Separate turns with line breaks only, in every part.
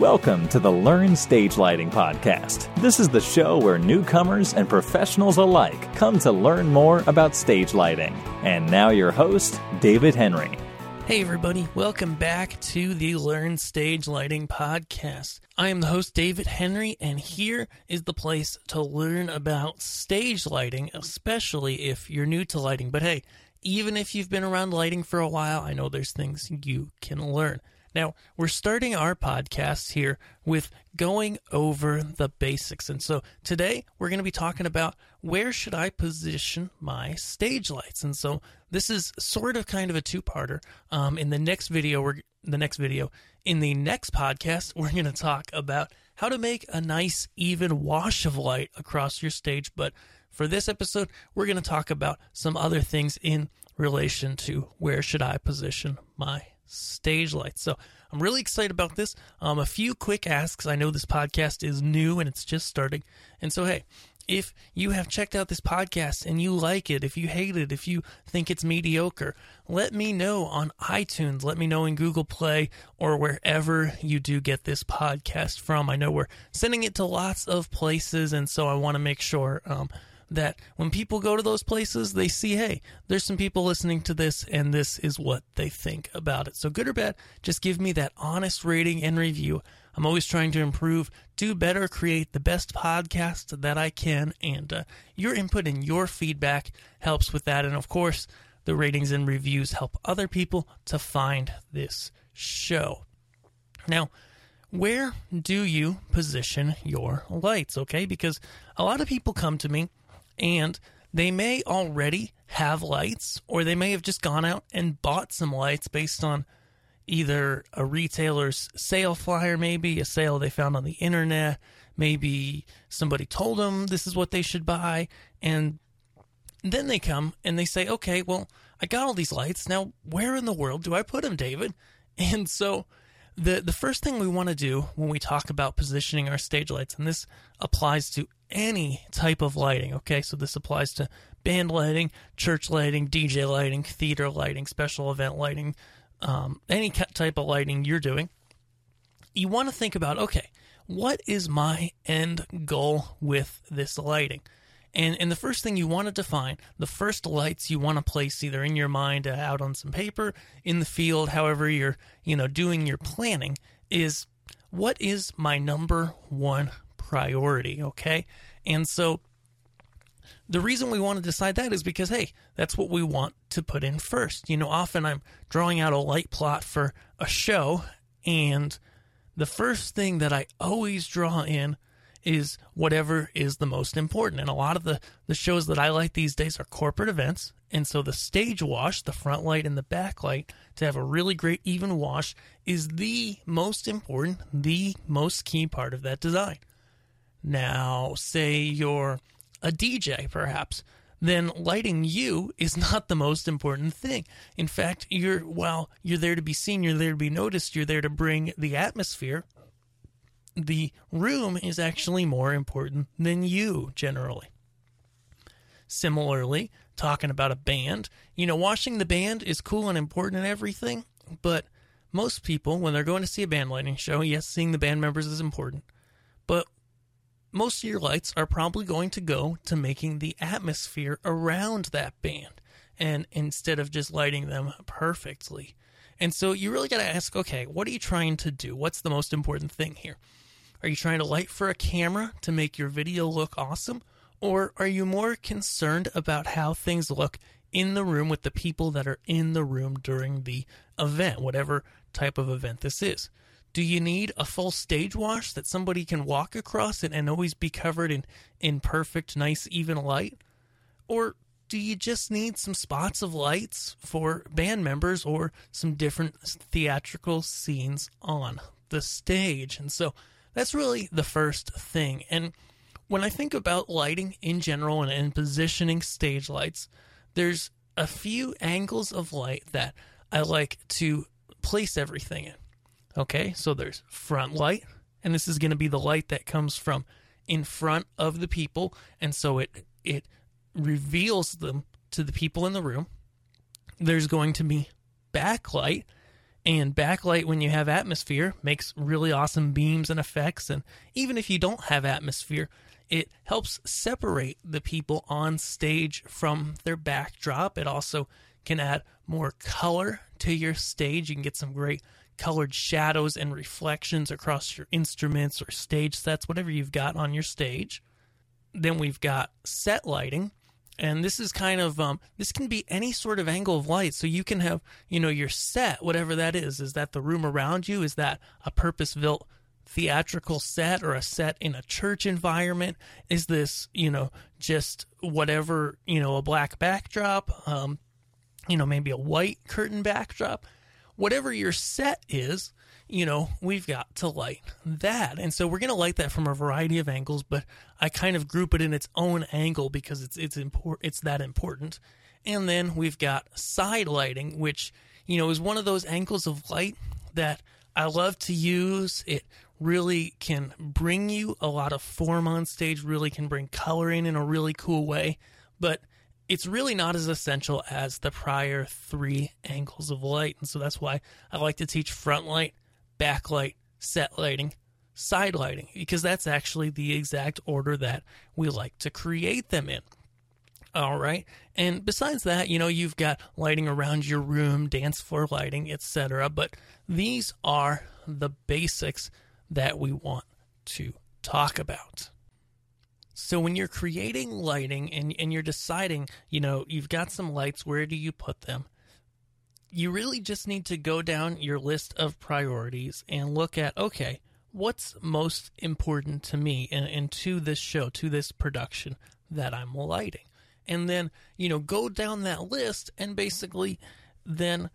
Welcome to the Learn Stage Lighting Podcast. This is the show where newcomers and professionals alike come to learn more about stage lighting. And now, your host, David Henry.
Hey, everybody, welcome back to the Learn Stage Lighting Podcast. I am the host, David Henry, and here is the place to learn about stage lighting, especially if you're new to lighting. But hey, even if you've been around lighting for a while, I know there's things you can learn. Now, we're starting our podcast here with going over the basics. And so today we're going to be talking about where should I position my stage lights. And so this is sort of kind of a two-parter. Um, in the next video, we're the next video in the next podcast, we're going to talk about how to make a nice even wash of light across your stage. But for this episode, we're going to talk about some other things in relation to where should I position my stage lights. So I'm really excited about this. Um, a few quick asks. I know this podcast is new and it's just starting. And so, hey, if you have checked out this podcast and you like it, if you hate it, if you think it's mediocre, let me know on iTunes. Let me know in Google Play or wherever you do get this podcast from. I know we're sending it to lots of places, and so I want to make sure um, that when people go to those places, they see, hey, there's some people listening to this, and this is what they think about it. So, good or bad, just give me that honest rating and review. I'm always trying to improve, do better, create the best podcast that I can, and uh, your input and your feedback helps with that. And of course, the ratings and reviews help other people to find this show. Now, where do you position your lights? Okay, because a lot of people come to me and they may already have lights, or they may have just gone out and bought some lights based on either a retailer's sale flyer, maybe a sale they found on the internet, maybe somebody told them this is what they should buy, and then they come and they say, okay, well, I got all these lights. Now, where in the world do I put them, David? And so the the first thing we want to do when we talk about positioning our stage lights, and this applies to any type of lighting. Okay, so this applies to band lighting, church lighting, DJ lighting, theater lighting, special event lighting, um, any type of lighting you're doing. You want to think about okay, what is my end goal with this lighting? And and the first thing you want to define, the first lights you want to place either in your mind, uh, out on some paper, in the field, however you're you know doing your planning, is what is my number one priority, okay? And so the reason we want to decide that is because, hey, that's what we want to put in first. You know, often I'm drawing out a light plot for a show, and the first thing that I always draw in is whatever is the most important. And a lot of the, the shows that I like these days are corporate events. And so the stage wash, the front light and the back light, to have a really great even wash, is the most important, the most key part of that design. Now, say you're a DJ, perhaps, then lighting you is not the most important thing. In fact, you're well, you're there to be seen, you're there to be noticed, you're there to bring the atmosphere. The room is actually more important than you generally. Similarly, talking about a band, you know, watching the band is cool and important and everything, but most people, when they're going to see a band lighting show, yes, seeing the band members is important. But most of your lights are probably going to go to making the atmosphere around that band and instead of just lighting them perfectly. And so you really got to ask, okay, what are you trying to do? What's the most important thing here? Are you trying to light for a camera to make your video look awesome? Or are you more concerned about how things look in the room with the people that are in the room during the event, whatever type of event this is? Do you need a full stage wash that somebody can walk across and, and always be covered in, in perfect, nice, even light? Or do you just need some spots of lights for band members or some different theatrical scenes on the stage? And so that's really the first thing. And when I think about lighting in general and, and positioning stage lights, there's a few angles of light that I like to place everything in. Okay, so there's front light, and this is going to be the light that comes from in front of the people, and so it it reveals them to the people in the room. There's going to be backlight, And backlight, when you have atmosphere, makes really awesome beams and effects. And even if you don't have atmosphere, it helps separate the people on stage from their backdrop. It also can add more color to your stage. You can get some great colored shadows and reflections across your instruments or stage sets, whatever you've got on your stage. Then we've got set lighting, and this is kind of um, this can be any sort of angle of light. So you can have you know your set whatever that is is that the room around you? Is that a purpose built theatrical set or a set in a church environment? Is this you know just whatever you know a black backdrop um, you know maybe a white curtain backdrop? Whatever your set is you know, we've got to light that. And so we're going to light that from a variety of angles, but I kind of group it in its own angle because it's it's important it's that important. And then we've got side lighting, which, you know, is one of those angles of light that I love to use. It really can bring you a lot of form on stage, really can bring color in in a really cool way, but it's really not as essential as the prior three angles of light. And so that's why I like to teach front light backlight, set lighting, side lighting, because that's actually the exact order that we like to create them in. All right. And besides that, you know, you've got lighting around your room, dance floor lighting, etc. But these are the basics that we want to talk about. So when you're creating lighting and, and you're deciding, you know, you've got some lights, where do you put them? You really just need to go down your list of priorities and look at okay, what's most important to me and, and to this show, to this production that I'm lighting. And then, you know, go down that list and basically then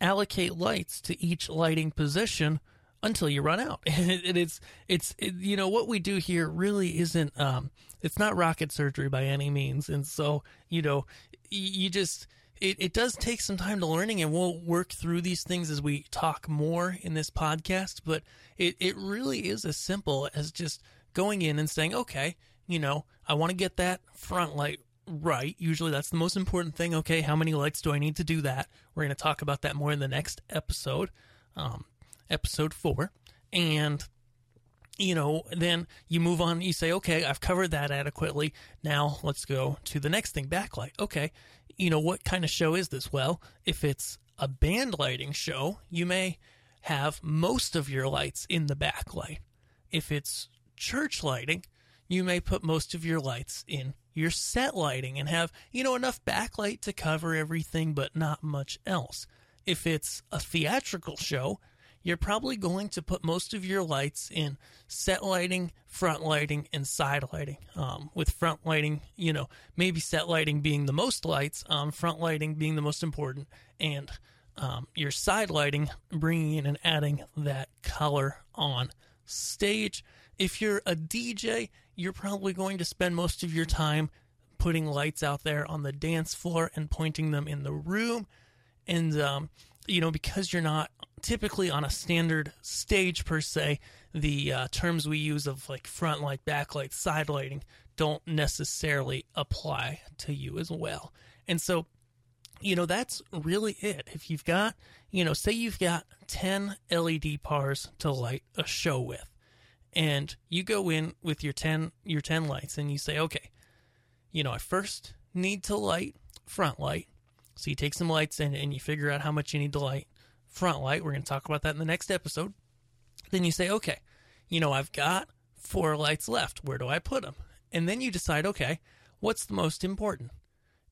allocate lights to each lighting position until you run out. and it's it's it, you know what we do here really isn't um it's not rocket surgery by any means. And so, you know, you just it, it does take some time to learning and we'll work through these things as we talk more in this podcast but it, it really is as simple as just going in and saying okay you know i want to get that front light right. Usually that's the most important thing. Okay how many lights do i need to do that? We're going to talk about that more in the next episode um, episode four. And you know, then you move on. You say, okay, I've covered that adequately. Now let's go to the next thing backlight. Okay, you know, what kind of show is this? Well, if it's a band lighting show, you may have most of your lights in the backlight. If it's church lighting, you may put most of your lights in your set lighting and have, you know, enough backlight to cover everything, but not much else. If it's a theatrical show, you're probably going to put most of your lights in set lighting, front lighting, and side lighting. Um, with front lighting, you know, maybe set lighting being the most lights, um, front lighting being the most important, and um, your side lighting bringing in and adding that color on stage. If you're a DJ, you're probably going to spend most of your time putting lights out there on the dance floor and pointing them in the room. And, um, you know, because you're not typically on a standard stage per se, the uh, terms we use of like front light, backlight, side lighting don't necessarily apply to you as well. And so, you know, that's really it. If you've got, you know, say you've got 10 LED bars to light a show with, and you go in with your 10 your 10 lights and you say, "Okay, you know, I first need to light front light." So you take some lights and, and you figure out how much you need to light front light. We're going to talk about that in the next episode. Then you say, okay, you know, I've got four lights left. Where do I put them? And then you decide, okay, what's the most important?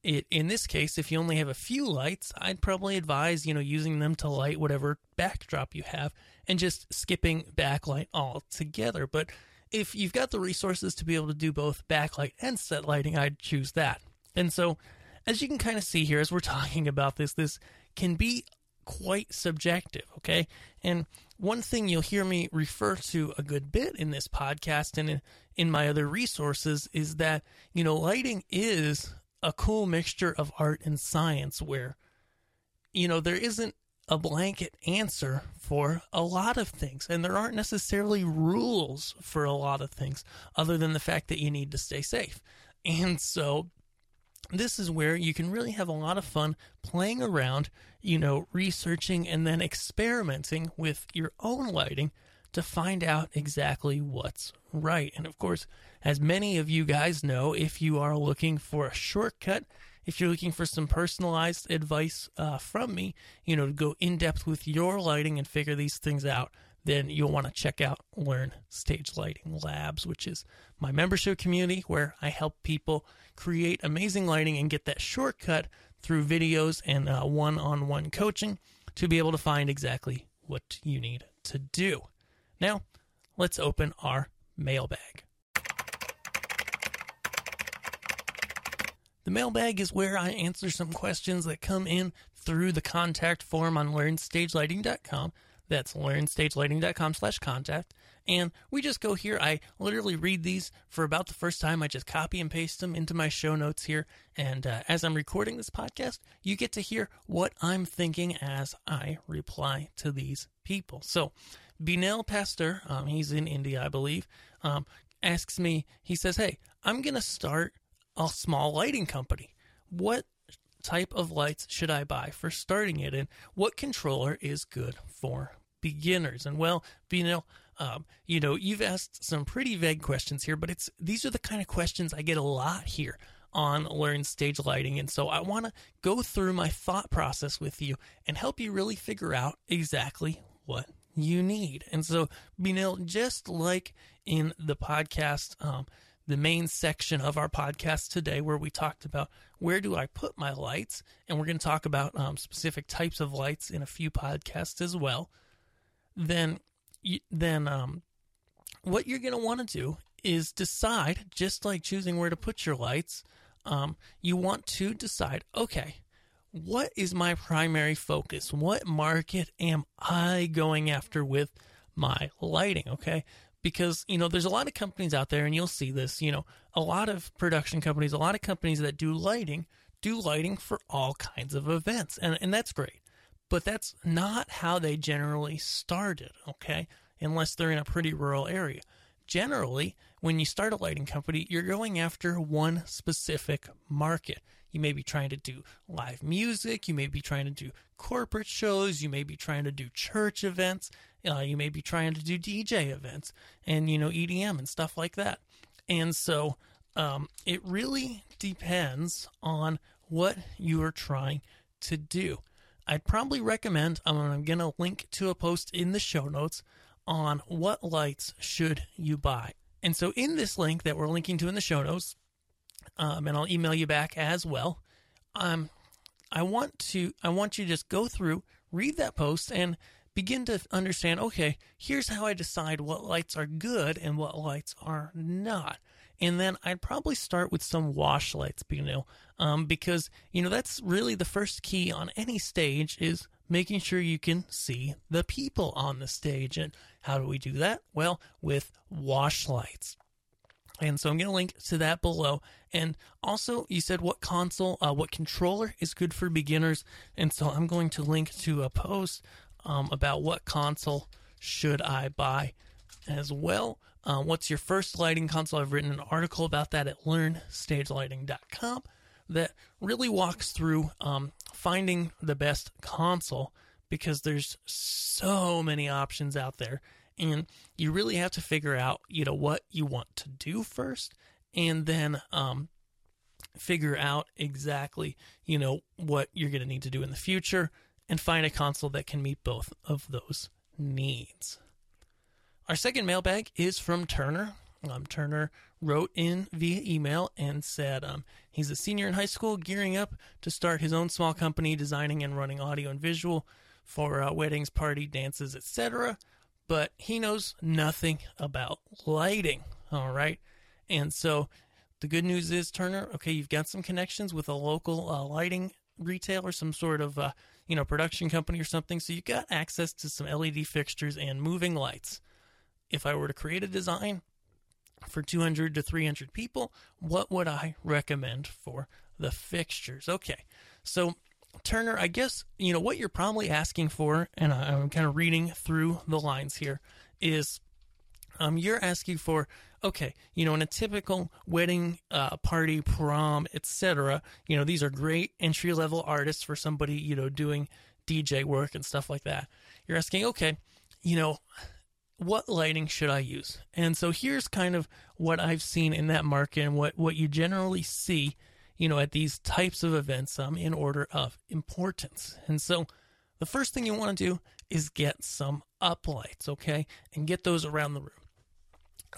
It, in this case, if you only have a few lights, I'd probably advise, you know, using them to light whatever backdrop you have and just skipping backlight altogether. But if you've got the resources to be able to do both backlight and set lighting, I'd choose that. And so, as you can kind of see here, as we're talking about this, this can be quite subjective, okay? And one thing you'll hear me refer to a good bit in this podcast and in, in my other resources is that, you know, lighting is a cool mixture of art and science where, you know, there isn't a blanket answer for a lot of things, and there aren't necessarily rules for a lot of things other than the fact that you need to stay safe. And so, this is where you can really have a lot of fun playing around, you know, researching and then experimenting with your own lighting to find out exactly what's right. And of course, as many of you guys know, if you are looking for a shortcut, if you're looking for some personalized advice uh, from me, you know, to go in depth with your lighting and figure these things out, then you'll want to check out Learn Stage Lighting Labs, which is my membership community where I help people create amazing lighting and get that shortcut through videos and one on one coaching to be able to find exactly what you need to do. Now, let's open our mailbag. The mailbag is where I answer some questions that come in through the contact form on learnstagelighting.com. That's learnstagelighting.com slash contact. And we just go here. I literally read these for about the first time. I just copy and paste them into my show notes here. And uh, as I'm recording this podcast, you get to hear what I'm thinking as I reply to these people. So, Binel Pastor, um, he's in India, I believe, um, asks me, he says, Hey, I'm going to start a small lighting company. What type of lights should I buy for starting it? And what controller is good for beginners? And well, Binel, um, you know, you've asked some pretty vague questions here, but it's these are the kind of questions I get a lot here on Learn Stage Lighting. And so I want to go through my thought process with you and help you really figure out exactly what you need. And so, Binil, just like in the podcast, um, the main section of our podcast today, where we talked about where do I put my lights, and we're going to talk about um, specific types of lights in a few podcasts as well. Then, then um, what you're going to want to do is decide, just like choosing where to put your lights. Um, you want to decide, okay, what is my primary focus? What market am I going after with my lighting? Okay. Because, you know, there's a lot of companies out there, and you'll see this, you know, a lot of production companies, a lot of companies that do lighting do lighting for all kinds of events, and, and that's great. But that's not how they generally started, okay? Unless they're in a pretty rural area. Generally, when you start a lighting company, you're going after one specific market. You may be trying to do live music. You may be trying to do corporate shows. You may be trying to do church events. Uh, you may be trying to do DJ events and, you know, EDM and stuff like that. And so um, it really depends on what you are trying to do. I'd probably recommend, I'm going to link to a post in the show notes on what lights should you buy. And so in this link that we're linking to in the show notes, um, and I'll email you back as well. Um, I want to I want you to just go through, read that post, and begin to understand. Okay, here's how I decide what lights are good and what lights are not. And then I'd probably start with some wash lights, you know, um, because you know that's really the first key on any stage is making sure you can see the people on the stage. And how do we do that? Well, with wash lights. And so I'm going to link to that below. And also, you said what console, uh, what controller is good for beginners. And so I'm going to link to a post um, about what console should I buy as well. Uh, what's your first lighting console? I've written an article about that at learnstagelighting.com that really walks through um, finding the best console because there's so many options out there and you really have to figure out you know what you want to do first and then um, figure out exactly you know what you're going to need to do in the future and find a console that can meet both of those needs our second mailbag is from turner um, turner wrote in via email and said um, he's a senior in high school gearing up to start his own small company designing and running audio and visual for uh, weddings party dances etc but he knows nothing about lighting. All right. And so the good news is, Turner, okay, you've got some connections with a local uh, lighting retailer, some sort of, uh, you know, production company or something. So you've got access to some LED fixtures and moving lights. If I were to create a design for 200 to 300 people, what would I recommend for the fixtures? Okay. So Turner, I guess, you know, what you're probably asking for, and I'm kind of reading through the lines here, is um, you're asking for okay, you know, in a typical wedding uh, party, prom, etc. You know, these are great entry level artists for somebody you know doing DJ work and stuff like that. You're asking, okay, you know, what lighting should I use? And so here's kind of what I've seen in that market and what what you generally see, you know, at these types of events um, in order of importance. And so the first thing you want to do is get some uplights, okay, and get those around the room.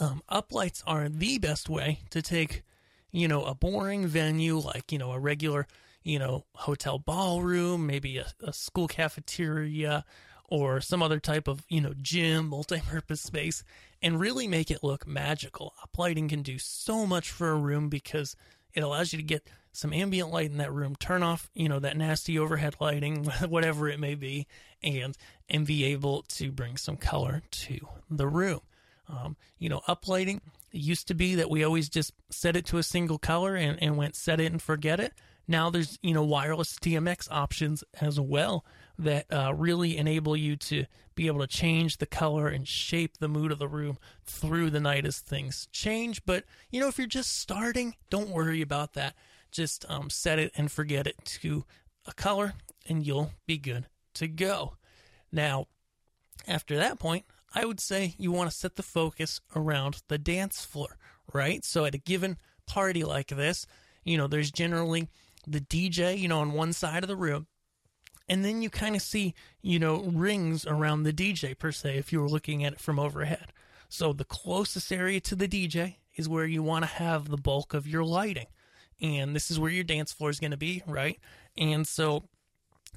Um, uplights are the best way to take, you know, a boring venue like, you know, a regular, you know, hotel ballroom, maybe a, a school cafeteria or some other type of, you know, gym, multi-purpose space and really make it look magical. Uplighting can do so much for a room because it allows you to get some ambient light in that room, turn off, you know, that nasty overhead lighting, whatever it may be, and and be able to bring some color to the room. Um, you know, uplighting it used to be that we always just set it to a single color and, and went set it and forget it. Now there's you know wireless DMX options as well that uh, really enable you to be able to change the color and shape the mood of the room through the night as things change. But you know if you're just starting, don't worry about that. Just um, set it and forget it to a color, and you'll be good to go. Now, after that point, I would say you want to set the focus around the dance floor, right? So at a given party like this, you know, there's generally the DJ, you know, on one side of the room. And then you kind of see, you know, rings around the DJ per se if you were looking at it from overhead. So the closest area to the DJ is where you want to have the bulk of your lighting. And this is where your dance floor is going to be, right? And so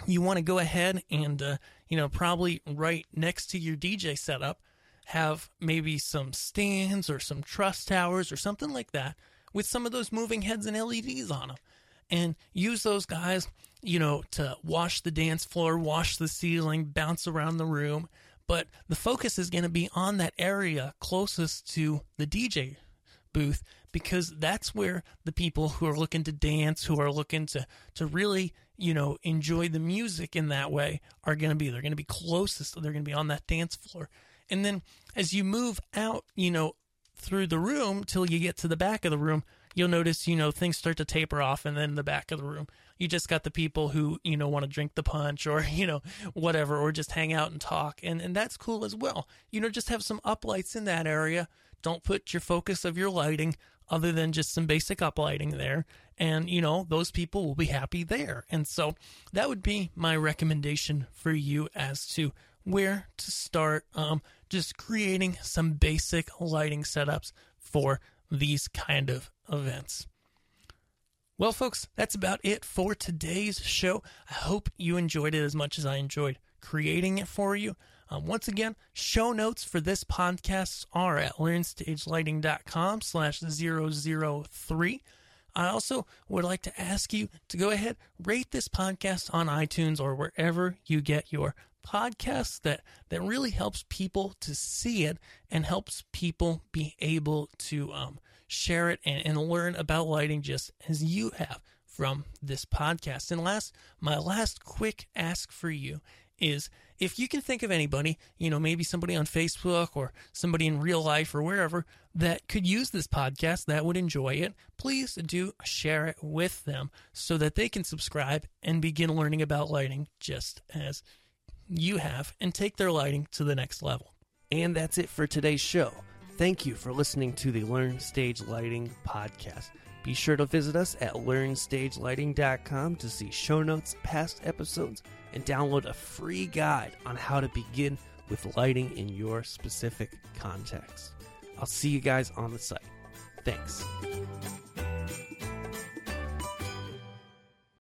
you want to go ahead and uh, you know probably right next to your DJ setup have maybe some stands or some truss towers or something like that with some of those moving heads and LEDs on them and use those guys you know to wash the dance floor wash the ceiling bounce around the room but the focus is going to be on that area closest to the DJ booth because that's where the people who are looking to dance, who are looking to to really, you know, enjoy the music in that way are going to be. They're going to be closest. They're going to be on that dance floor. And then as you move out, you know, through the room till you get to the back of the room, you'll notice, you know, things start to taper off and then in the back of the room, you just got the people who, you know, want to drink the punch or, you know, whatever, or just hang out and talk. And and that's cool as well. You know, just have some uplights in that area don't put your focus of your lighting other than just some basic uplighting there. And, you know, those people will be happy there. And so that would be my recommendation for you as to where to start um, just creating some basic lighting setups for these kind of events. Well, folks, that's about it for today's show. I hope you enjoyed it as much as I enjoyed creating it for you. Um, once again, show notes for this podcast are at learnstagelighting.com slash 003. I also would like to ask you to go ahead, rate this podcast on iTunes or wherever you get your podcasts. That, that really helps people to see it and helps people be able to um, share it and, and learn about lighting just as you have from this podcast. And last, my last quick ask for you is if you can think of anybody, you know, maybe somebody on Facebook or somebody in real life or wherever that could use this podcast that would enjoy it, please do share it with them so that they can subscribe and begin learning about lighting just as you have and take their lighting to the next level. And that's it for today's show. Thank you for listening to the Learn Stage Lighting podcast. Be sure to visit us at learnstagelighting.com to see show notes, past episodes, and download a free guide on how to begin with lighting in your specific context. I'll see you guys on the site. Thanks.